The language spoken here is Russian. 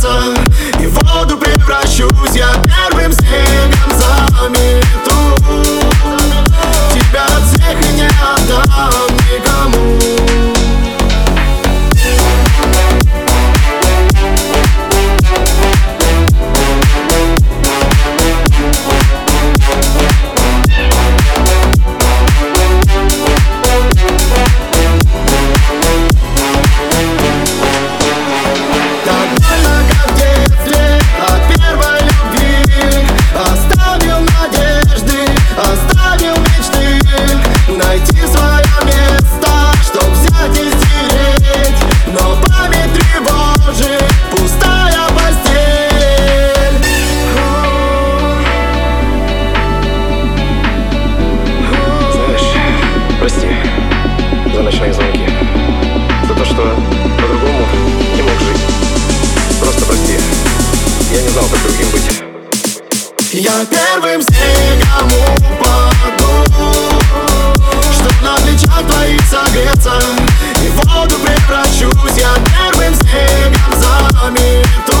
согреться И в воду превращусь Я первым Танцуем снегом у подол Чтоб на плечах твоих согреться. И в воду превращусь я первым снегом замету.